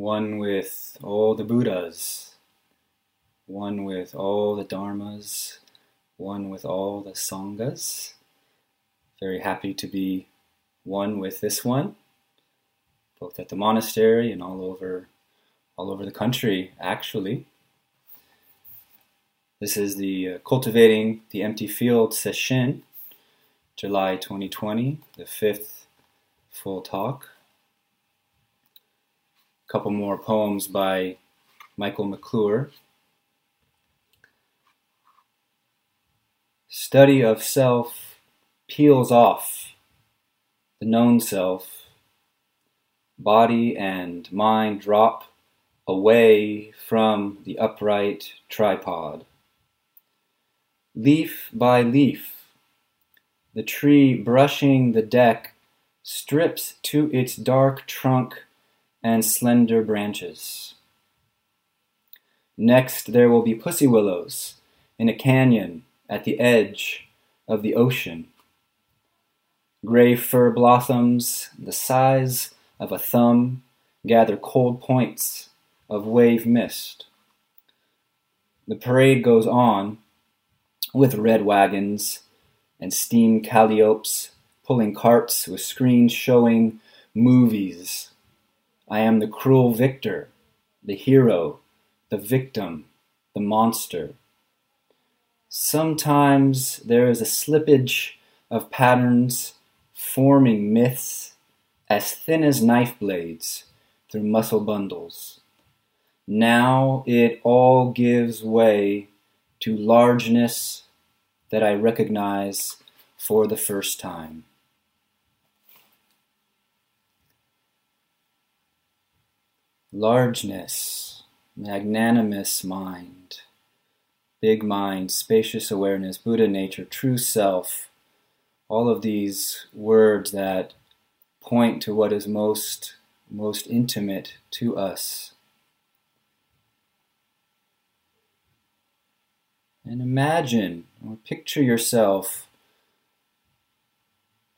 one with all the Buddhas, one with all the Dharmas, one with all the Sanghas. Very happy to be one with this one, both at the monastery and all over all over the country actually. This is the uh, Cultivating the Empty Field session, July 2020, the fifth full talk. Couple more poems by Michael McClure. Study of self peels off the known self. Body and mind drop away from the upright tripod. Leaf by leaf, the tree brushing the deck strips to its dark trunk and slender branches. Next, there will be pussy willows in a canyon at the edge of the ocean. Gray fir blossoms, the size of a thumb, gather cold points of wave mist. The parade goes on with red wagons and steam calliopes pulling carts with screens showing movies I am the cruel victor, the hero, the victim, the monster. Sometimes there is a slippage of patterns forming myths as thin as knife blades through muscle bundles. Now it all gives way to largeness that I recognize for the first time. Largeness, magnanimous mind, big mind, spacious awareness, Buddha nature, true self, all of these words that point to what is most most intimate to us. And imagine or picture yourself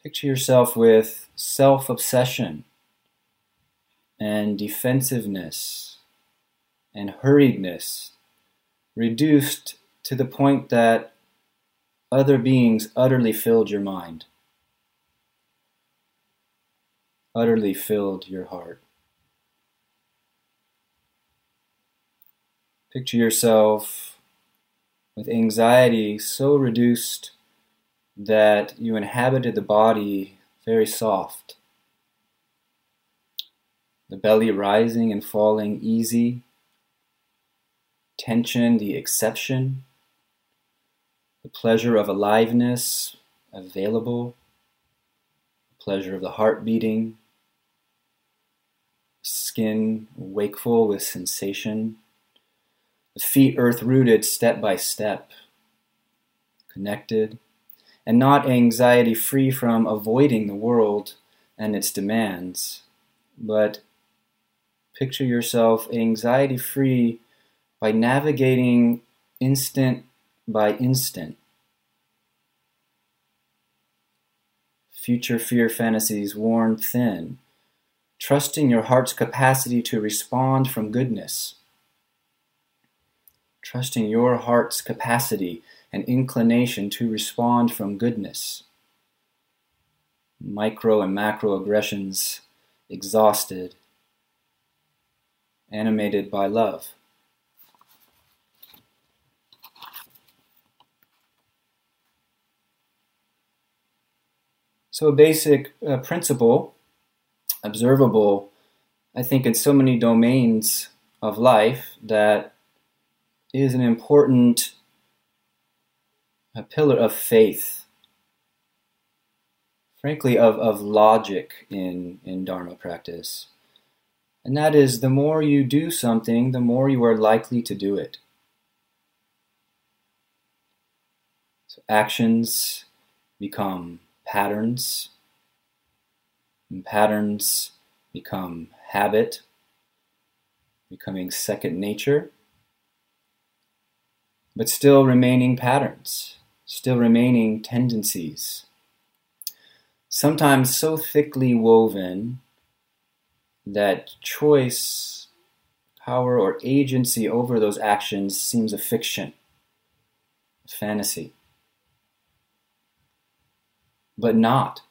picture yourself with self-obsession and defensiveness and hurriedness reduced to the point that other beings utterly filled your mind, utterly filled your heart. Picture yourself with anxiety so reduced that you inhabited the body very soft the belly rising and falling easy, tension the exception, the pleasure of aliveness available, the pleasure of the heart beating, skin wakeful with sensation, the feet earth rooted step by step, connected, and not anxiety free from avoiding the world and its demands, but picture yourself anxiety free by navigating instant by instant. Future fear fantasies worn thin, trusting your heart's capacity to respond from goodness. Trusting your heart's capacity and inclination to respond from goodness. Micro and macro aggressions exhausted animated by love. So, a basic uh, principle, observable, I think, in so many domains of life that is an important a pillar of faith, frankly, of, of logic in, in Dharma practice. And that is the more you do something, the more you are likely to do it. So actions become patterns, and patterns become habit, becoming second nature, but still remaining patterns, still remaining tendencies. Sometimes so thickly woven that choice power or agency over those actions seems a fiction, a fantasy. But not.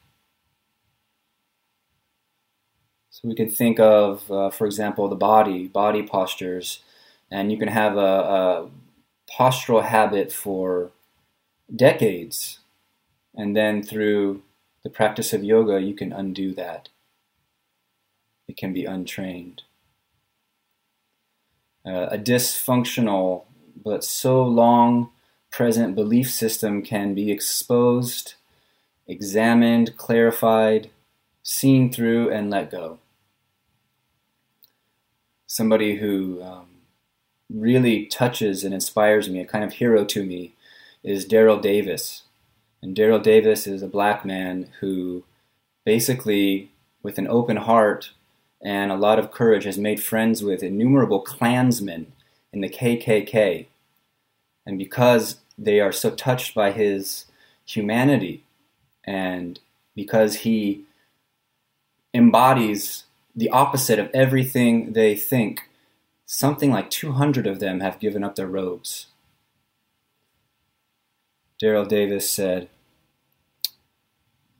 So we can think of, uh, for example, the body, body postures, and you can have a, a postural habit for decades, and then through the practice of yoga, you can undo that. It can be untrained. Uh, a dysfunctional but so long present belief system can be exposed, examined, clarified, seen through, and let go. Somebody who um, really touches and inspires me, a kind of hero to me, is Daryl Davis. And Daryl Davis is a black man who basically, with an open heart and a lot of courage, has made friends with innumerable Klansmen in the KKK. And because they are so touched by his humanity and because he embodies the opposite of everything they think, something like 200 of them have given up their robes. Daryl Davis said,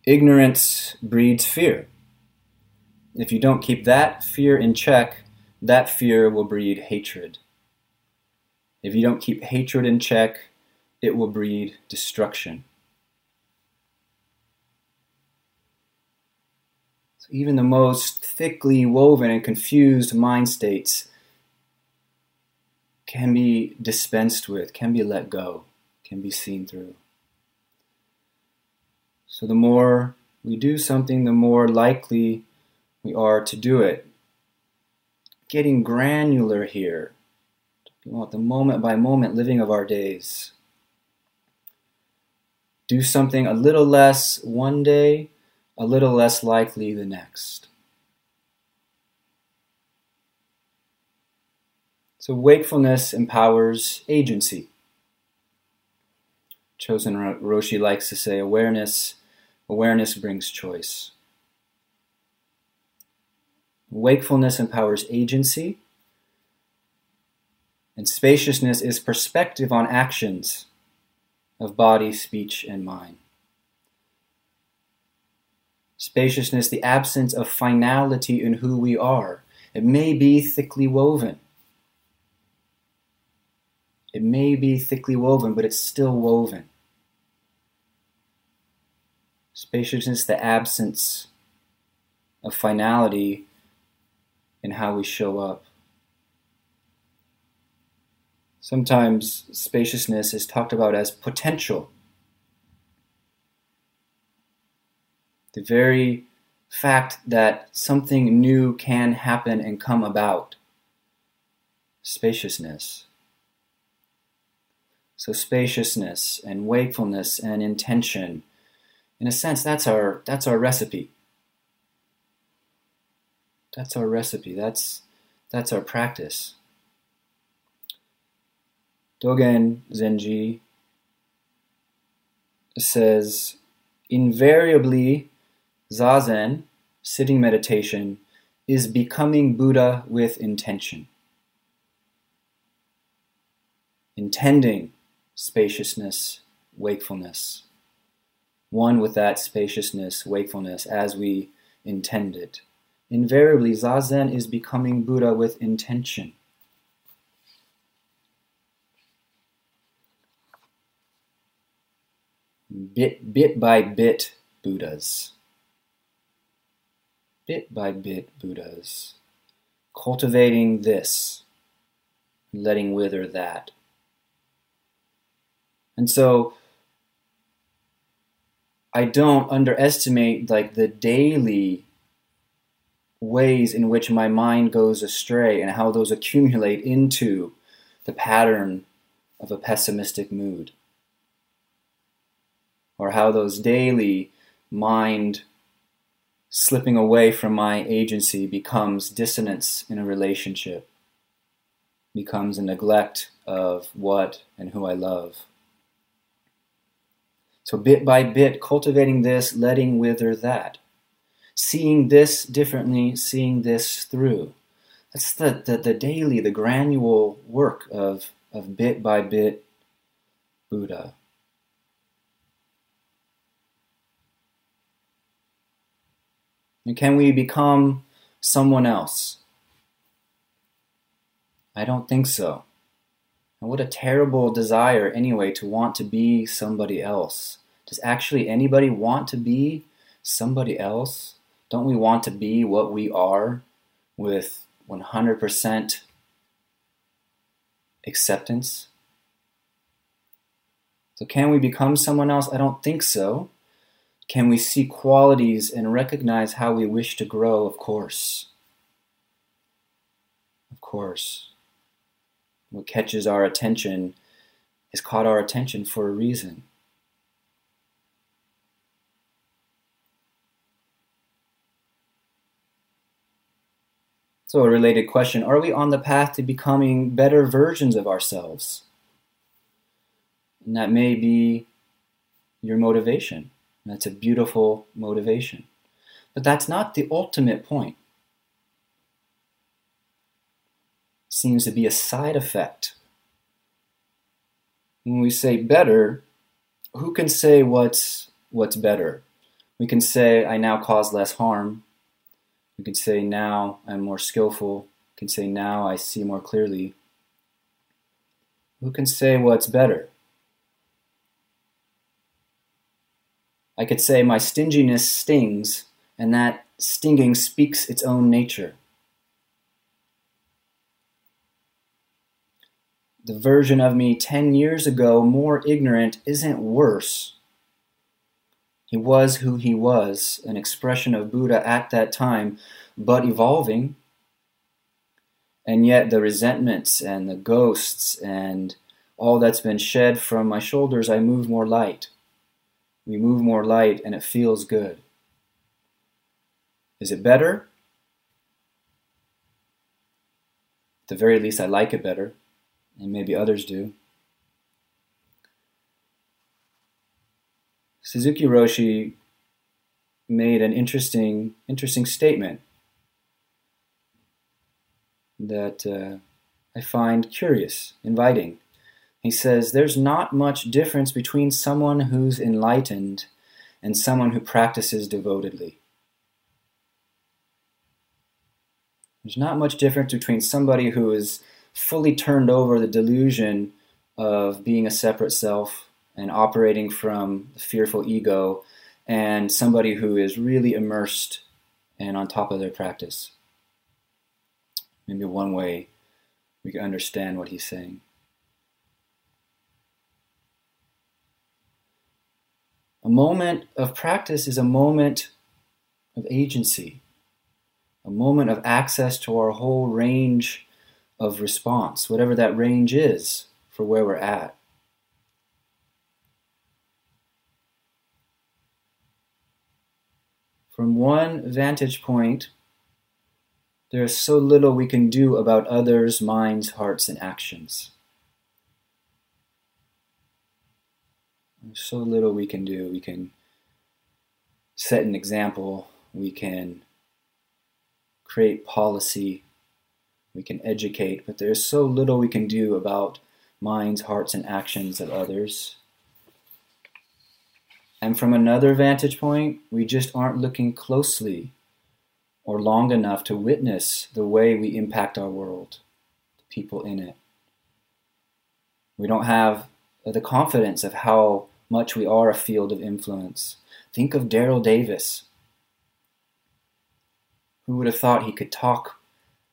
Ignorance breeds fear. If you don't keep that fear in check, that fear will breed hatred. If you don't keep hatred in check, it will breed destruction. So even the most thickly woven and confused mind states can be dispensed with, can be let go, can be seen through. So the more we do something, the more likely we are to do it. Getting granular here, talking about the moment by moment living of our days. Do something a little less one day, a little less likely the next. So, wakefulness empowers agency. Chozen Roshi likes to say awareness, awareness brings choice. Wakefulness empowers agency, and spaciousness is perspective on actions of body, speech, and mind. Spaciousness, the absence of finality in who we are. It may be thickly woven. It may be thickly woven, but it's still woven. Spaciousness, the absence of finality in how we show up. Sometimes spaciousness is talked about as potential. The very fact that something new can happen and come about. Spaciousness. So spaciousness and wakefulness and intention, in a sense, that's our that's our recipe. That's our recipe. That's that's our practice. Dogen Zenji says, invariably, zazen, sitting meditation, is becoming Buddha with intention. Intending spaciousness, wakefulness. One with that spaciousness, wakefulness, as we intend it. Invariably, Zazen is becoming Buddha with intention. Bit, bit by bit, Buddhas. Bit by bit, Buddhas. Cultivating this, letting wither that. And so, I don't underestimate like the daily ways in which my mind goes astray and how those accumulate into the pattern of a pessimistic mood. Or how those daily mind slipping away from my agency becomes dissonance in a relationship, becomes a neglect of what and who I love. So, bit by bit, cultivating this, letting wither that seeing this differently, seeing this through. That's the, the, the daily, the granular work of, of bit by bit Buddha. And can we become someone else? I don't think so. And what a terrible desire, anyway, to want to be somebody else. Does actually anybody want to be somebody else? Don't we want to be what we are with 100% acceptance? So, can we become someone else? I don't think so. Can we see qualities and recognize how we wish to grow? Of course. Of course. What catches our attention has caught our attention for a reason. So, a related question Are we on the path to becoming better versions of ourselves? And that may be your motivation. That's a beautiful motivation. But that's not the ultimate point. seems to be a side effect. When we say better, who can say what's what's better? We can say I now cause less harm. We can say now I'm more skillful. You can say now I see more clearly. Who can say what's better? I could say my stinginess stings, and that stinging speaks its own nature. the version of me 10 years ago, more ignorant, isn't worse. He was who he was, an expression of Buddha at that time, but evolving. And yet, the resentments and the ghosts and all that's been shed from my shoulders, I move more light. We move more light, and it feels good. Is it better? At the very least, I like it better and maybe others do. Suzuki Roshi made an interesting, interesting statement that uh, I find curious, inviting. He says, There's not much difference between someone who's enlightened and someone who practices devotedly. There's not much difference between somebody who is fully turned over the delusion of being a separate self and operating from the fearful ego and somebody who is really immersed and on top of their practice. Maybe one way we can understand what he's saying. A moment of practice is a moment of agency, a moment of access to our whole range of response, whatever that range is for where we're at. From one vantage point, there is so little we can do about others' minds, hearts, and actions. There's so little we can do. We can set an example, we can create policy, we can educate, but there's so little we can do about minds, hearts, and actions of others. And from another vantage point, we just aren't looking closely or long enough to witness the way we impact our world, the people in it. We don't have the confidence of how much we are a field of influence. Think of Daryl Davis. Who would have thought he could talk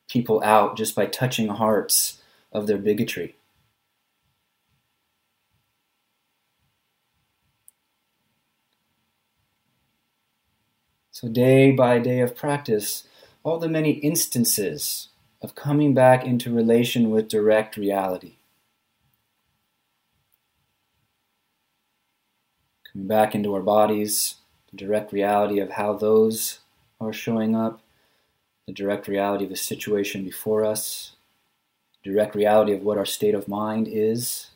people out just by touching hearts of their bigotry. So, day by day of practice, all the many instances of coming back into relation with direct reality. Coming back into our bodies, the direct reality of how those are showing up the direct reality of the situation before us, direct reality of what our state of mind is.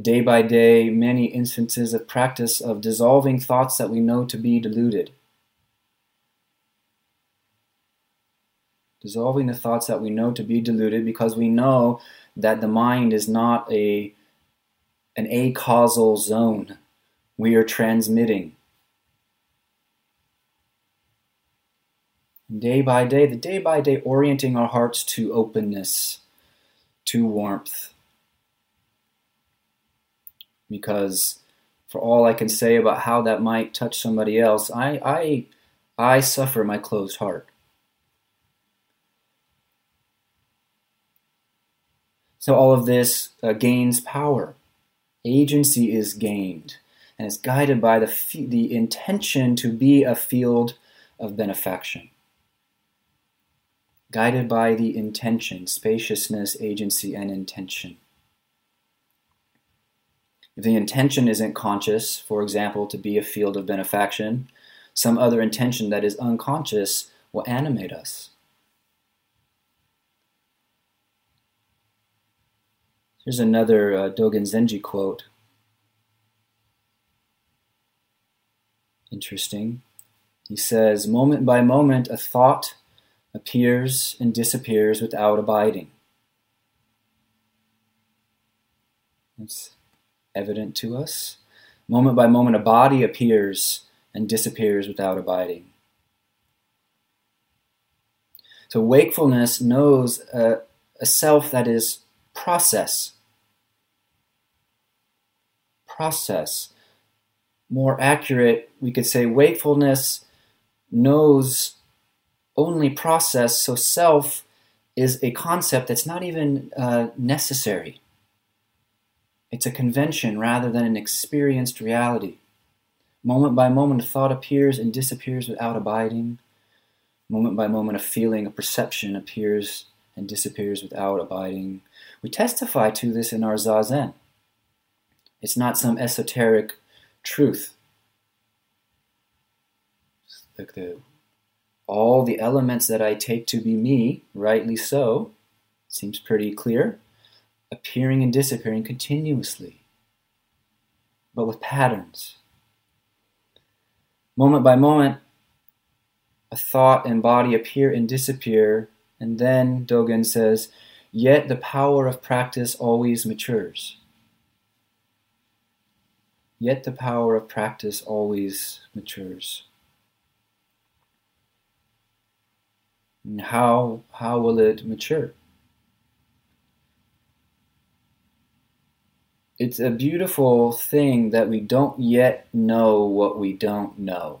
Day by day, many instances of practice of dissolving thoughts that we know to be deluded. dissolving the thoughts that we know to be deluded because we know that the mind is not a an acausal zone. We are transmitting. Day by day, the day by day orienting our hearts to openness, to warmth. Because for all I can say about how that might touch somebody else, I I I suffer my closed heart. So all of this uh, gains power. Agency is gained and is guided by the, the intention to be a field of benefaction. Guided by the intention, spaciousness, agency, and intention. If the intention isn't conscious, for example, to be a field of benefaction, some other intention that is unconscious will animate us. Here's another uh, Dogen Zenji quote. Interesting. He says, Moment by moment, a thought appears and disappears without abiding. It's evident to us. Moment by moment, a body appears and disappears without abiding. So, wakefulness knows a, a self that is process process. More accurate, we could say wakefulness knows only process, so self is a concept that's not even uh, necessary. It's a convention rather than an experienced reality. Moment by moment, a thought appears and disappears without abiding. Moment by moment, a feeling, a perception appears and disappears without abiding. We testify to this in our Zazen. It's not some esoteric truth. Like the, all the elements that I take to be me, rightly so, seems pretty clear, appearing and disappearing continuously, but with patterns. Moment by moment, a thought and body appear and disappear, and then Dogen says, Yet the power of practice always matures. Yet the power of practice always matures. And how, how will it mature? It's a beautiful thing that we don't yet know what we don't know.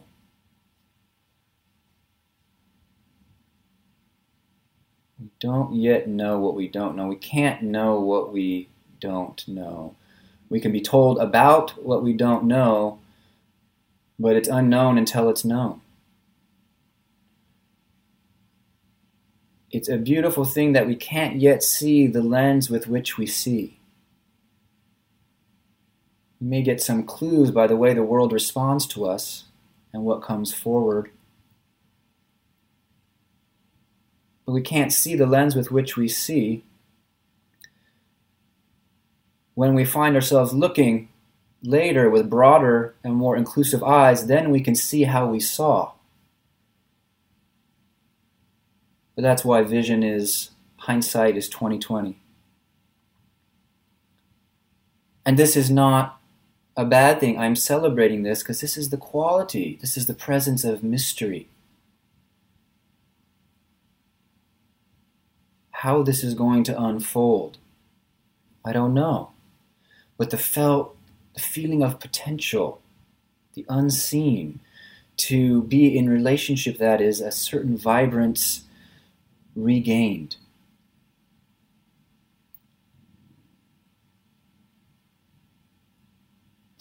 We don't yet know what we don't know. We can't know what we don't know. We can be told about what we don't know, but it's unknown until it's known. It's a beautiful thing that we can't yet see the lens with which we see. We may get some clues by the way the world responds to us and what comes forward. But we can't see the lens with which we see when we find ourselves looking later with broader and more inclusive eyes, then we can see how we saw. But that's why vision is hindsight is 2020. And this is not a bad thing. I'm celebrating this because this is the quality, this is the presence of mystery. How this is going to unfold, I don't know but the felt the feeling of potential, the unseen, to be in relationship that is a certain vibrance regained.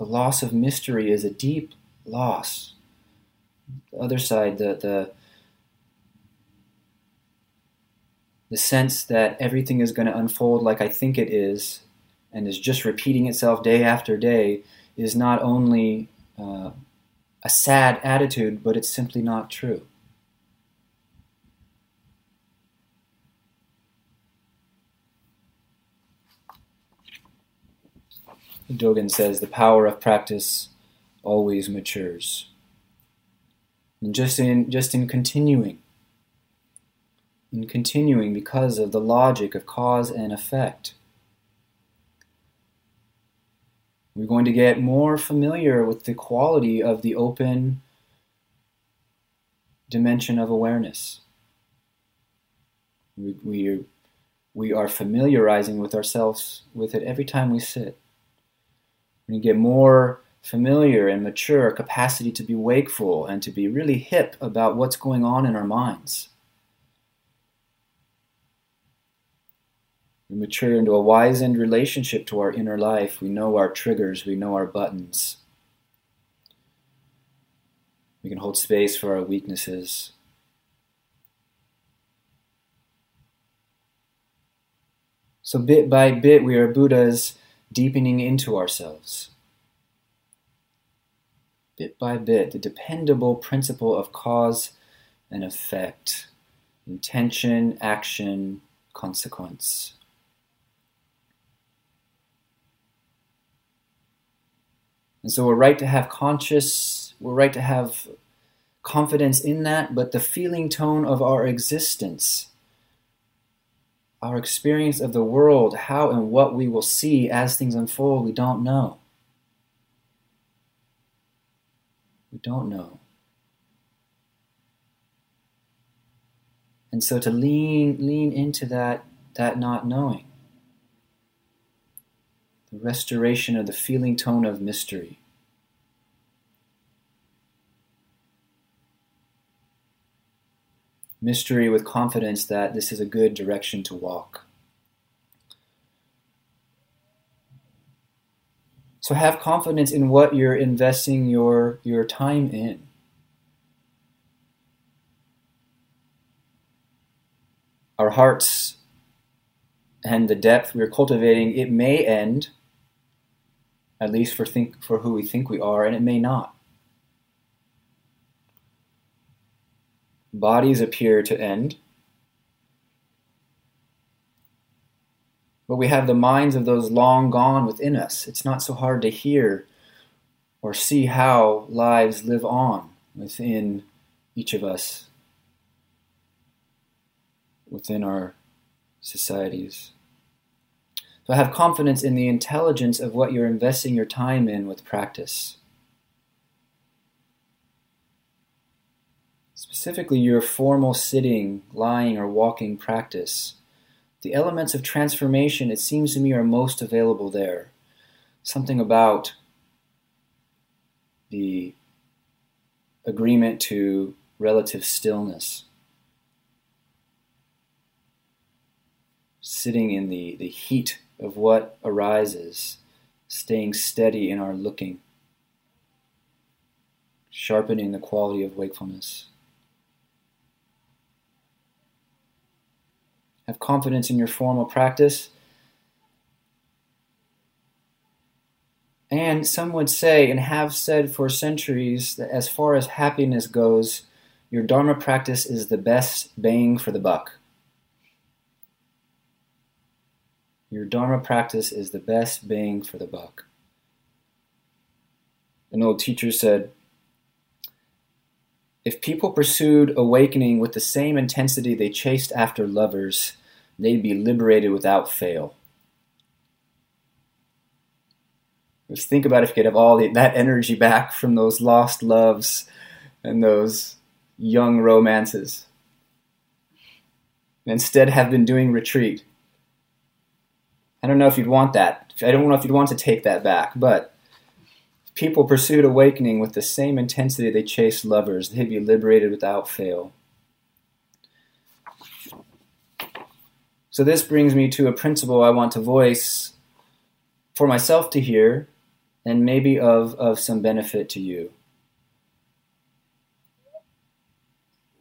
The loss of mystery is a deep loss. The other side, the, the the sense that everything is going to unfold like I think it is, and is just repeating itself day after day is not only uh, a sad attitude, but it's simply not true. Dogen says the power of practice always matures. And just in just in continuing and continuing because of the logic of cause and effect. We're going to get more familiar with the quality of the open dimension of awareness. We, we, we are familiarizing with ourselves with it every time we sit. We get more familiar and mature capacity to be wakeful and to be really hip about what's going on in our minds. We mature into a wizened relationship to our inner life. We know our triggers, we know our buttons. We can hold space for our weaknesses. So, bit by bit, we are Buddhas deepening into ourselves. Bit by bit, the dependable principle of cause and effect, intention, action, consequence. And so we're right to have conscious, we're right to have confidence in that, but the feeling tone of our existence, our experience of the world, how and what we will see as things unfold, we don't know. We don't know. And so to lean lean into that that not knowing the restoration of the feeling tone of mystery. Mystery with confidence that this is a good direction to walk. So have confidence in what you're investing your, your time in. Our hearts and the depth we're cultivating, it may end at least for think for who we think we are, and it may not. Bodies appear to end, but we have the minds of those long gone within us. It's not so hard to hear or see how lives live on within each of us, within our societies. So I have confidence in the intelligence of what you're investing your time in with practice. Specifically, your formal sitting, lying, or walking practice. The elements of transformation, it seems to me, are most available there. Something about the agreement to relative stillness. Sitting in the, the heat of what arises, staying steady in our looking, sharpening the quality of wakefulness. Have confidence in your formal practice. And some would say, and have said for centuries, that as far as happiness goes, your Dharma practice is the best bang for the buck. Your Dharma practice is the best bang for the buck. An old teacher said, If people pursued awakening with the same intensity they chased after lovers, they'd be liberated without fail. Just think about if you could have all the, that energy back from those lost loves and those young romances. Instead, have been doing retreat I don't know if you'd want that. I don't know if you'd want to take that back, but people pursued awakening with the same intensity they chased lovers, they'd be liberated without fail. So, this brings me to a principle I want to voice for myself to hear and maybe of, of some benefit to you.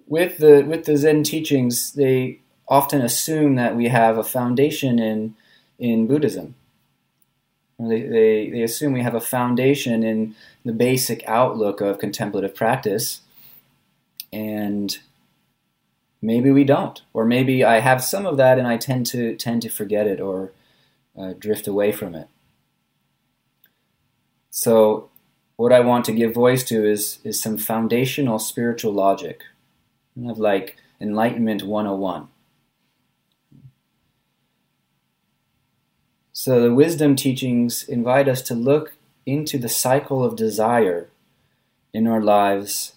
With the, with the Zen teachings, they often assume that we have a foundation in in Buddhism. They, they, they assume we have a foundation in the basic outlook of contemplative practice, and maybe we don't, or maybe I have some of that and I tend to tend to forget it or uh, drift away from it. So, what I want to give voice to is is some foundational spiritual logic, kind of like Enlightenment 101. So the wisdom teachings invite us to look into the cycle of desire in our lives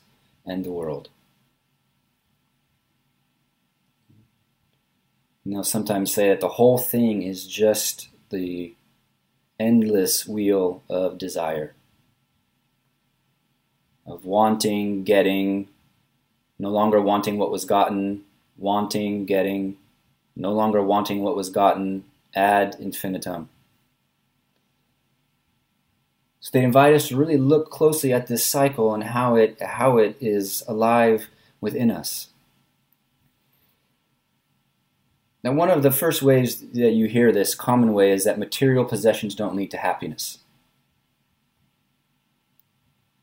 and the world. You know, sometimes say that the whole thing is just the endless wheel of desire, of wanting, getting, no longer wanting what was gotten, wanting, getting, no longer wanting what was gotten, ad infinitum. So they invite us to really look closely at this cycle and how it how it is alive within us. Now, one of the first ways that you hear this common way is that material possessions don't lead to happiness.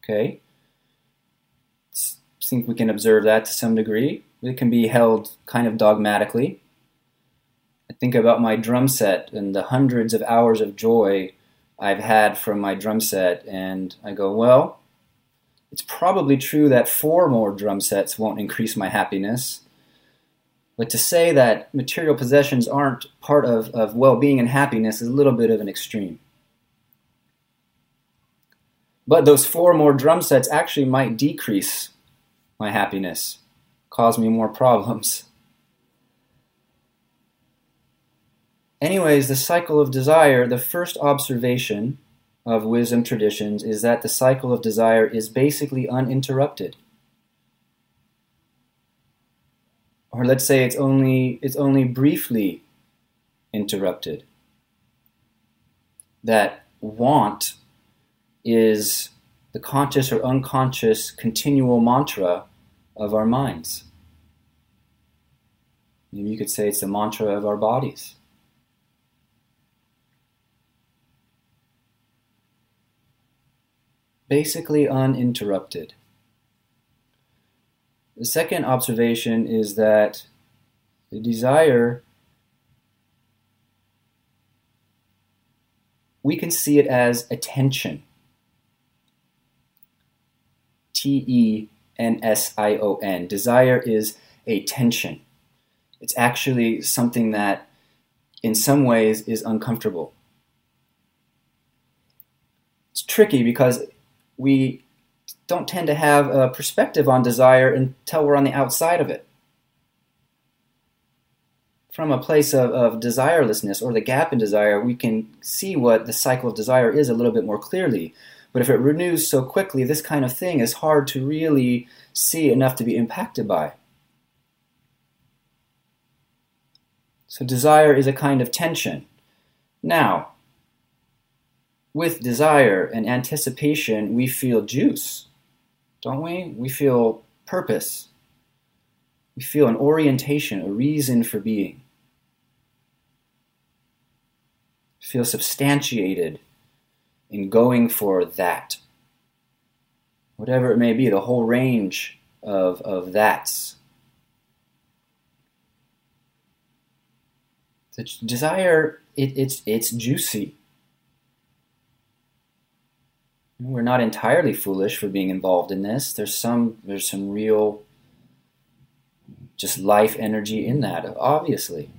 Okay? I think we can observe that to some degree. It can be held kind of dogmatically. I think about my drum set and the hundreds of hours of joy I've had from my drum set, and I go, well, it's probably true that four more drum sets won't increase my happiness but to say that material possessions aren't part of, of well being and happiness is a little bit of an extreme. But those four more drum sets actually might decrease my happiness, cause me more problems. Anyways, the cycle of desire, the first observation of wisdom traditions is that the cycle of desire is basically uninterrupted. or let's say it's only it's only briefly interrupted. That want is the conscious or unconscious continual mantra of our minds. Maybe you could say it's the mantra of our bodies basically uninterrupted the second observation is that the desire, we can see it as attention. T E N S I O N. Desire is a tension. It's actually something that, in some ways, is uncomfortable. It's tricky because we don't tend to have a perspective on desire until we're on the outside of it. From a place of, of desirelessness or the gap in desire, we can see what the cycle of desire is a little bit more clearly. But if it renews so quickly, this kind of thing is hard to really see enough to be impacted by. So, desire is a kind of tension. Now, with desire and anticipation, we feel juice don't we? We feel purpose. We feel an orientation, a reason for being. Feel substantiated in going for that. Whatever it may be, the whole range of, of that's. The desire, it, it's, it's juicy. We're not entirely foolish for being involved in this. There's some there's some real just life energy in that, obviously.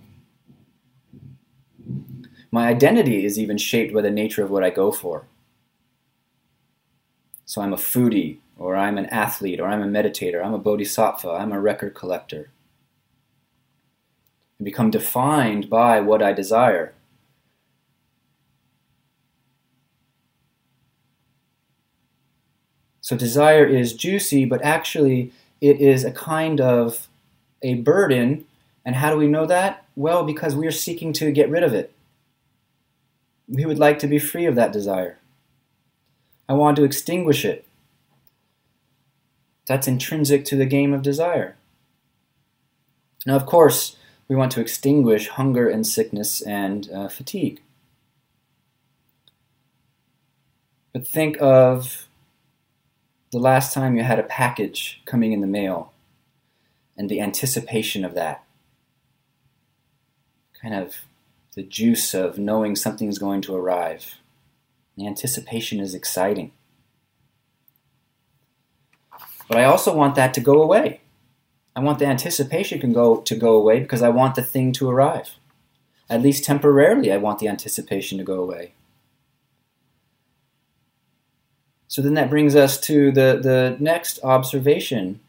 My identity is even shaped by the nature of what I go for. So I'm a foodie, or I'm an athlete, or I'm a meditator, I'm a bodhisattva, I'm a record collector. I become defined by what I desire. So desire is juicy, but actually it is a kind of a burden. And how do we know that? Well, because we are seeking to get rid of it. We would like to be free of that desire. I want to extinguish it. That's intrinsic to the game of desire. Now, of course, we want to extinguish hunger and sickness and uh, fatigue. But think of the last time you had a package coming in the mail and the anticipation of that. Kind of the juice of knowing something's going to arrive. The anticipation is exciting. But I also want that to go away. I want the anticipation can go to go away because I want the thing to arrive. At least temporarily, I want the anticipation to go away. So then that brings us to the, the next observation,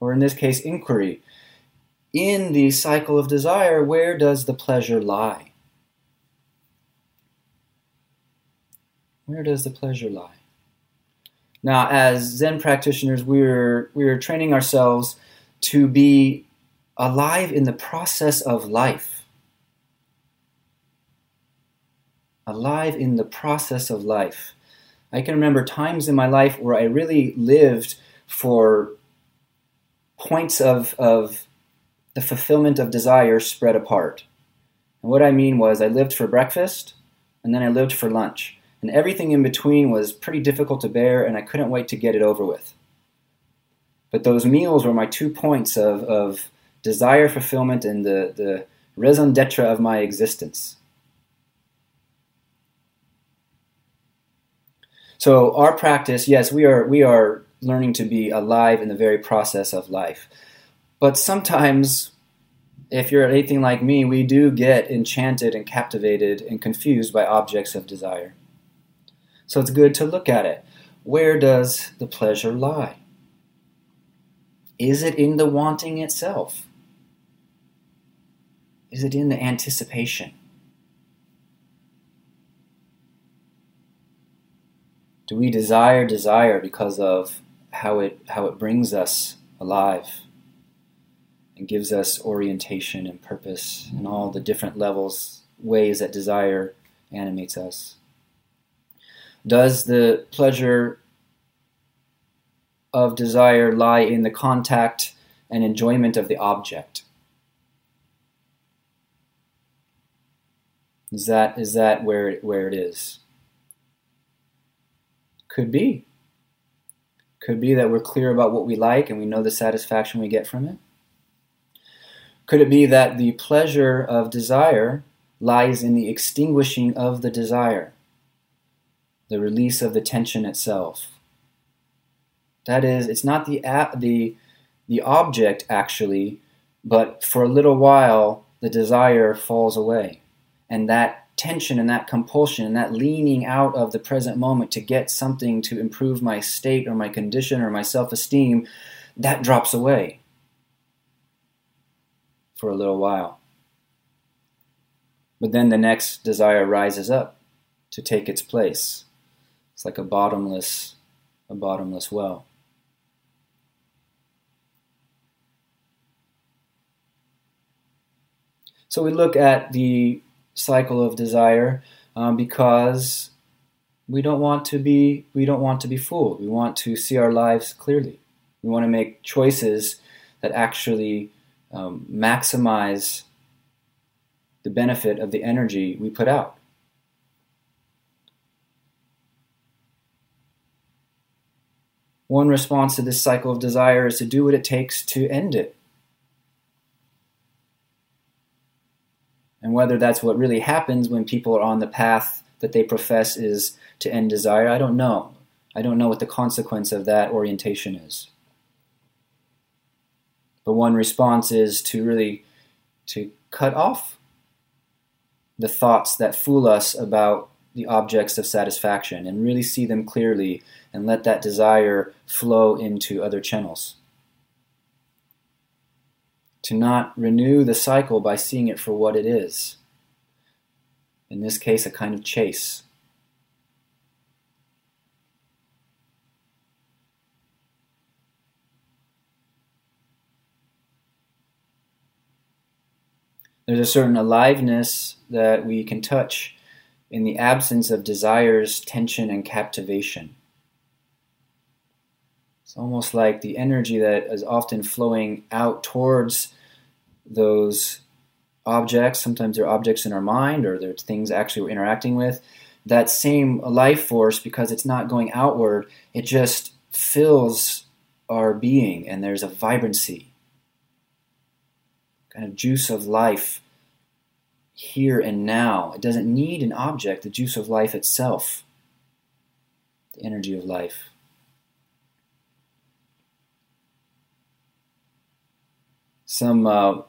or in this case, inquiry. In the cycle of desire, where does the pleasure lie? Where does the pleasure lie? Now, as Zen practitioners, we're, we're training ourselves to be alive in the process of life. Alive in the process of life. I can remember times in my life where I really lived for points of, of the fulfillment of desire spread apart. And what I mean was, I lived for breakfast and then I lived for lunch and everything in between was pretty difficult to bear, and I couldn't wait to get it over with. But those meals were my two points of, of desire fulfillment and the, the raison d'etre of my existence. So our practice, yes, we are we are learning to be alive in the very process of life. But sometimes if you're anything like me, we do get enchanted and captivated and confused by objects of desire. So it's good to look at it. Where does the pleasure lie? Is it in the wanting itself? Is it in the anticipation? Do we desire desire because of how it how it brings us alive and gives us orientation and purpose and all the different levels ways that desire animates us? Does the pleasure of desire lie in the contact and enjoyment of the object? Is that is that where where it is? Could be. Could be that we're clear about what we like and we know the satisfaction we get from it. Could it be that the pleasure of desire lies in the extinguishing of the desire? the release of the tension itself. That is, it's not the the the object actually, but for a little while the desire falls away, and that tension and that compulsion and that leaning out of the present moment to get something to improve my state or my condition or my self-esteem, that drops away for a little while. But then the next desire rises up to take its place. It's like a bottomless, a bottomless well. So we look at the cycle of desire um, because we don't want to be we don't want to be fooled. We want to see our lives clearly. We want to make choices that actually um, maximize the benefit of the energy we put out. One response to this cycle of desire is to do what it takes to end it. And whether that's what really happens when people are on the path that they profess is to end desire, I don't know. I don't know what the consequence of that orientation is. But one response is to really to cut off the thoughts that fool us about the objects of satisfaction and really see them clearly and let that desire flow into other channels. To not renew the cycle by seeing it for what it is. In this case, a kind of chase. There's a certain aliveness that we can touch in the absence of desires, tension, and captivation. It's almost like the energy that is often flowing out towards those objects. Sometimes they're objects in our mind or they're things actually we're interacting with. That same life force, because it's not going outward, it just fills our being and there's a vibrancy, kind of juice of life here and now. It doesn't need an object, the juice of life itself, the energy of life. Some, uh,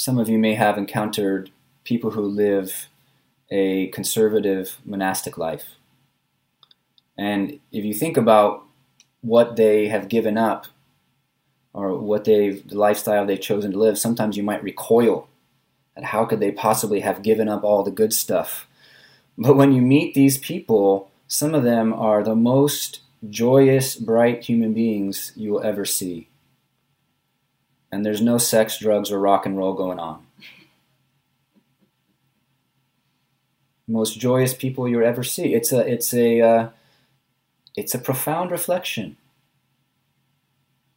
some of you may have encountered people who live a conservative monastic life. And if you think about what they have given up or what they've the lifestyle they've chosen to live, sometimes you might recoil at how could they possibly have given up all the good stuff. But when you meet these people, some of them are the most joyous, bright human beings you will ever see. And there's no sex, drugs, or rock and roll going on. Most joyous people you'll ever see. It's a, it's a, uh, it's a profound reflection.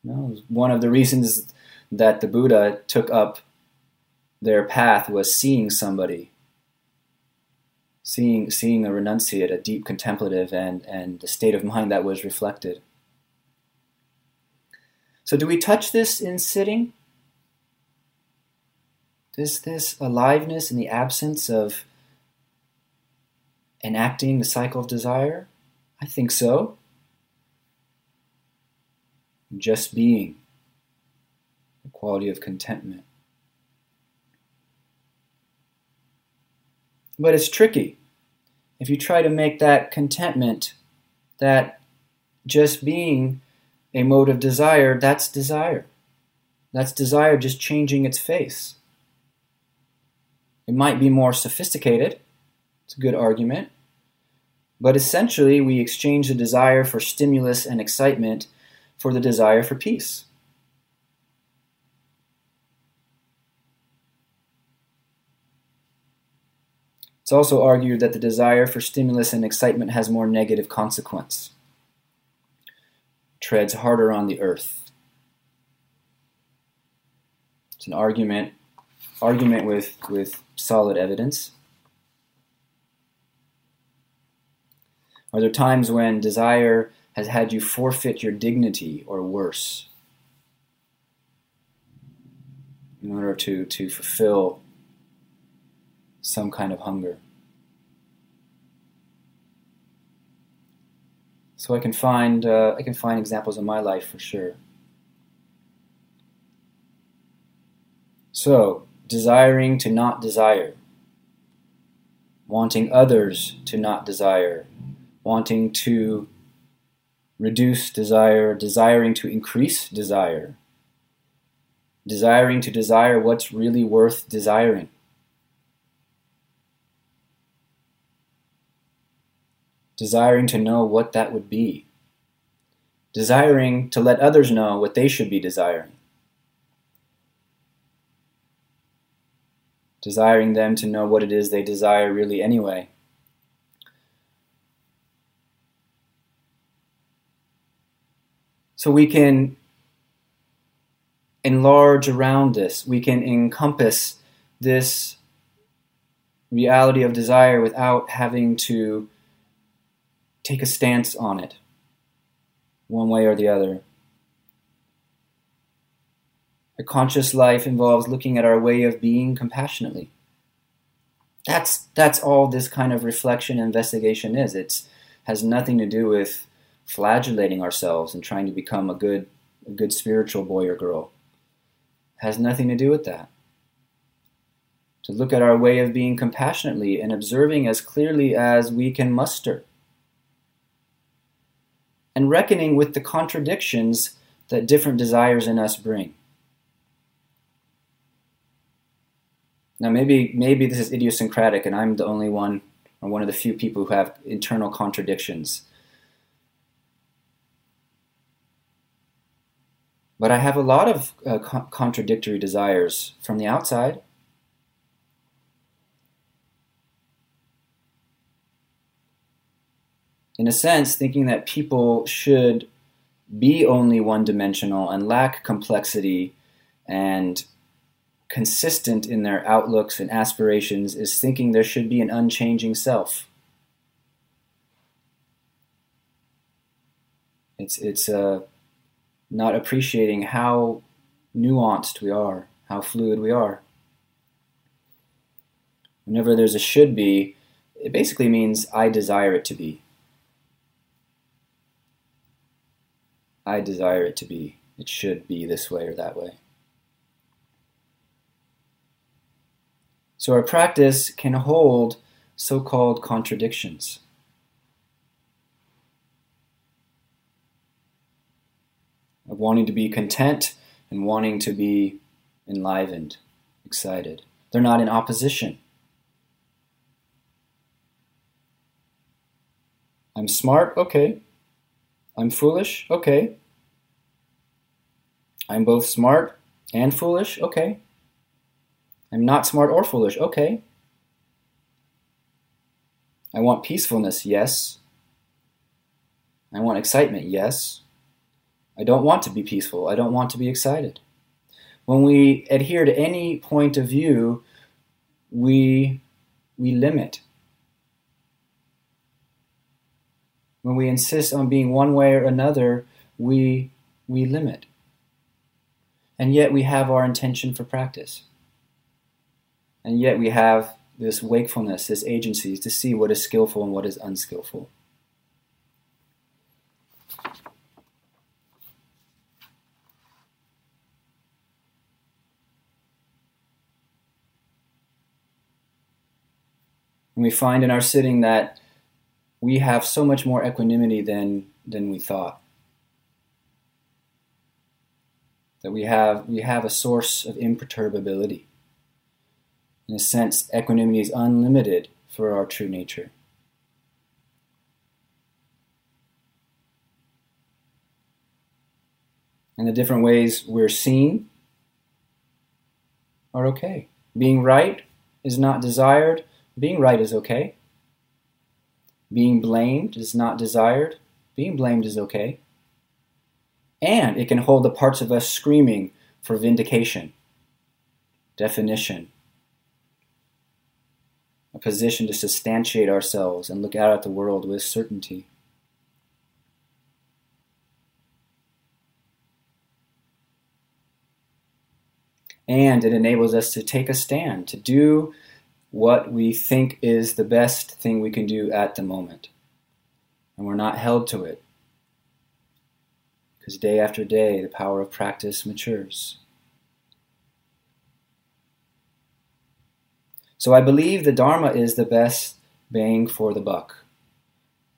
You know, one of the reasons that the Buddha took up their path was seeing somebody seeing seeing a renunciate, a deep contemplative, and and the state of mind that was reflected. So, do we touch this in sitting? Does this aliveness in the absence of enacting the cycle of desire? I think so. Just being, the quality of contentment. But it's tricky. If you try to make that contentment, that just being a mode of desire, that's desire. That's desire just changing its face. It might be more sophisticated. It's a good argument. But essentially, we exchange the desire for stimulus and excitement for the desire for peace. It's also argued that the desire for stimulus and excitement has more negative consequence, treads harder on the earth. It's an argument, argument with, with solid evidence. Are there times when desire has had you forfeit your dignity or worse in order to, to fulfill some kind of hunger. So I can find uh, I can find examples in my life for sure. So desiring to not desire, wanting others to not desire, wanting to reduce desire, desiring to increase desire, desiring to desire what's really worth desiring. Desiring to know what that would be, desiring to let others know what they should be desiring, desiring them to know what it is they desire really anyway. So we can enlarge around this, we can encompass this reality of desire without having to take a stance on it, one way or the other. A conscious life involves looking at our way of being compassionately. That's that's all this kind of reflection and investigation is. It has nothing to do with flagellating ourselves and trying to become a good a good spiritual boy or girl. It has nothing to do with that. To look at our way of being compassionately and observing as clearly as we can muster and reckoning with the contradictions that different desires in us bring. Now, maybe maybe this is idiosyncratic, and I'm the only one, or one of the few people who have internal contradictions. But I have a lot of uh, co- contradictory desires from the outside. In a sense, thinking that people should be only one dimensional and lack complexity and consistent in their outlooks and aspirations is thinking there should be an unchanging self. It's, it's uh, not appreciating how nuanced we are, how fluid we are. Whenever there's a should be, it basically means I desire it to be. I desire it to be. It should be this way or that way. So our practice can hold so called contradictions. Of wanting to be content and wanting to be enlivened, excited. They're not in opposition. I'm smart, okay. I'm foolish, okay. I'm both smart and foolish, okay. I'm not smart or foolish, okay. I want peacefulness, yes. I want excitement, yes. I don't want to be peaceful, I don't want to be excited. When we adhere to any point of view, we, we limit. When we insist on being one way or another, we, we limit. And yet we have our intention for practice. And yet we have this wakefulness, this agency to see what is skillful and what is unskillful. And we find in our sitting that we have so much more equanimity than, than we thought. That we have, we have a source of imperturbability. In a sense, equanimity is unlimited for our true nature. And the different ways we're seen are okay. Being right is not desired, being right is okay. Being blamed is not desired. Being blamed is okay. And it can hold the parts of us screaming for vindication, definition, a position to substantiate ourselves and look out at the world with certainty. And it enables us to take a stand, to do what we think is the best thing we can do at the moment. And we're not held to it. Because day after day, the power of practice matures. So I believe the Dharma is the best bang for the buck.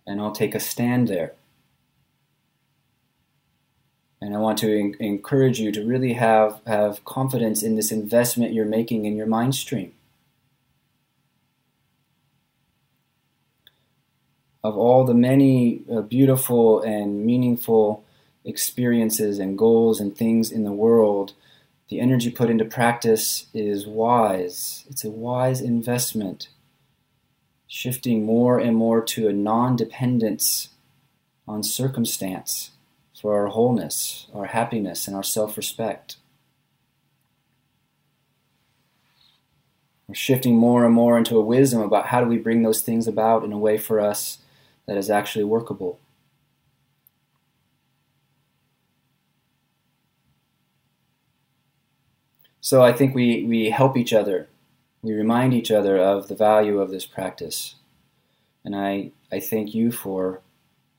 And I'll take a stand there. And I want to en- encourage you to really have, have confidence in this investment you're making in your mind stream. Of all the many uh, beautiful and meaningful experiences and goals and things in the world, the energy put into practice is wise. It's a wise investment, shifting more and more to a non dependence on circumstance for our wholeness, our happiness, and our self respect. We're shifting more and more into a wisdom about how do we bring those things about in a way for us that is actually workable. So I think we, we help each other. We remind each other of the value of this practice. And I, I thank you for,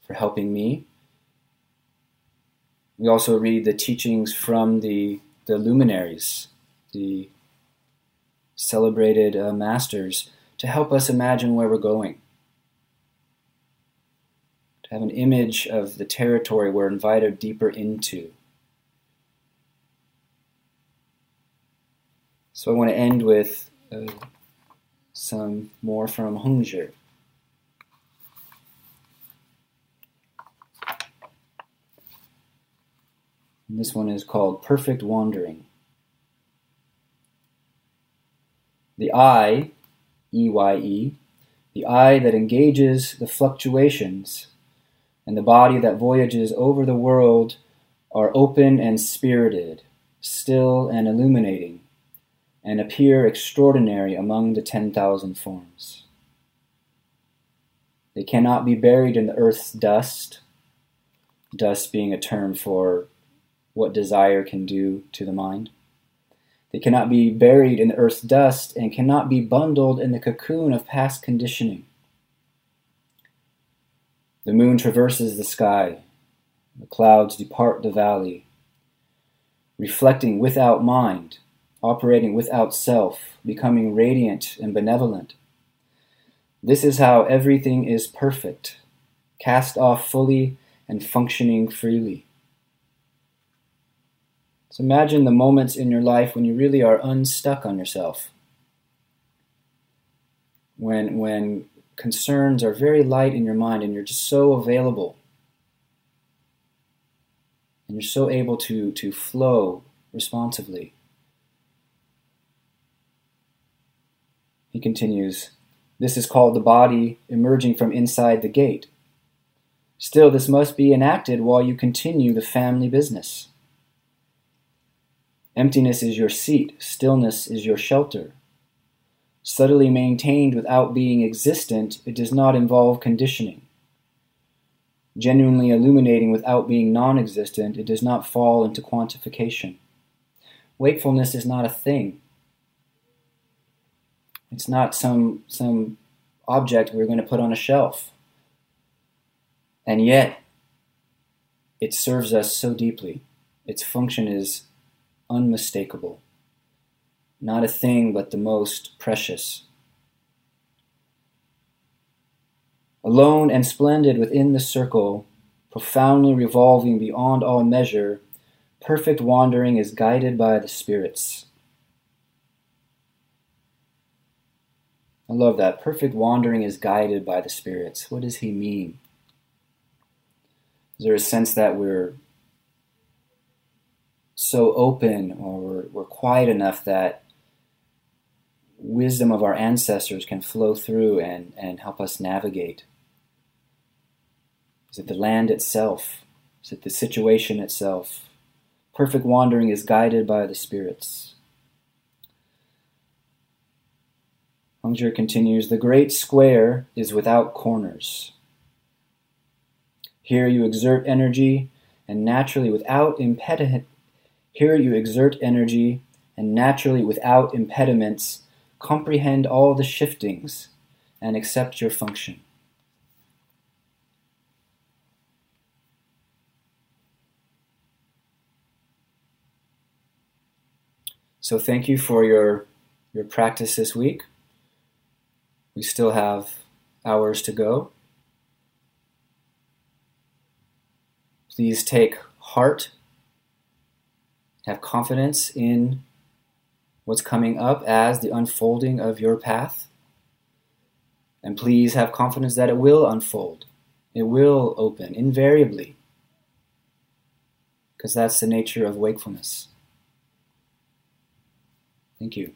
for helping me. We also read the teachings from the, the luminaries, the celebrated uh, masters, to help us imagine where we're going to have an image of the territory we're invited deeper into. So I want to end with uh, some more from Hongzhi. And this one is called Perfect Wandering. The I, E Y E, the I that engages the fluctuations and the body that voyages over the world are open and spirited, still and illuminating, and appear extraordinary among the 10,000 forms. They cannot be buried in the earth's dust, dust being a term for what desire can do to the mind. They cannot be buried in the earth's dust and cannot be bundled in the cocoon of past conditioning. The moon traverses the sky, the clouds depart the valley, reflecting without mind operating without self, becoming radiant and benevolent. This is how everything is perfect, cast off fully and functioning freely. So imagine the moments in your life when you really are unstuck on yourself. When, when concerns are very light in your mind and you're just so available and you're so able to, to flow responsively. He continues, This is called the body emerging from inside the gate. Still, this must be enacted while you continue the family business. Emptiness is your seat, stillness is your shelter. Subtly maintained without being existent, it does not involve conditioning. Genuinely illuminating without being non existent, it does not fall into quantification. Wakefulness is not a thing. It's not some, some object we're going to put on a shelf. And yet, it serves us so deeply. Its function is unmistakable. Not a thing, but the most precious. Alone and splendid within the circle, profoundly revolving beyond all measure, perfect wandering is guided by the spirits. I love that. Perfect wandering is guided by the spirits. What does he mean? Is there a sense that we're so open or we're, we're quiet enough that wisdom of our ancestors can flow through and, and help us navigate? Is it the land itself? Is it the situation itself? Perfect wandering is guided by the spirits. Hongzhi continues The great square is without corners. Here you exert energy and naturally without impediment here you exert energy and naturally without impediments comprehend all the shiftings and accept your function. So thank you for your your practice this week. We still have hours to go. Please take heart have confidence in what's coming up as the unfolding of your path. And please have confidence that it will unfold, it will open invariably, because that's the nature of wakefulness. Thank you.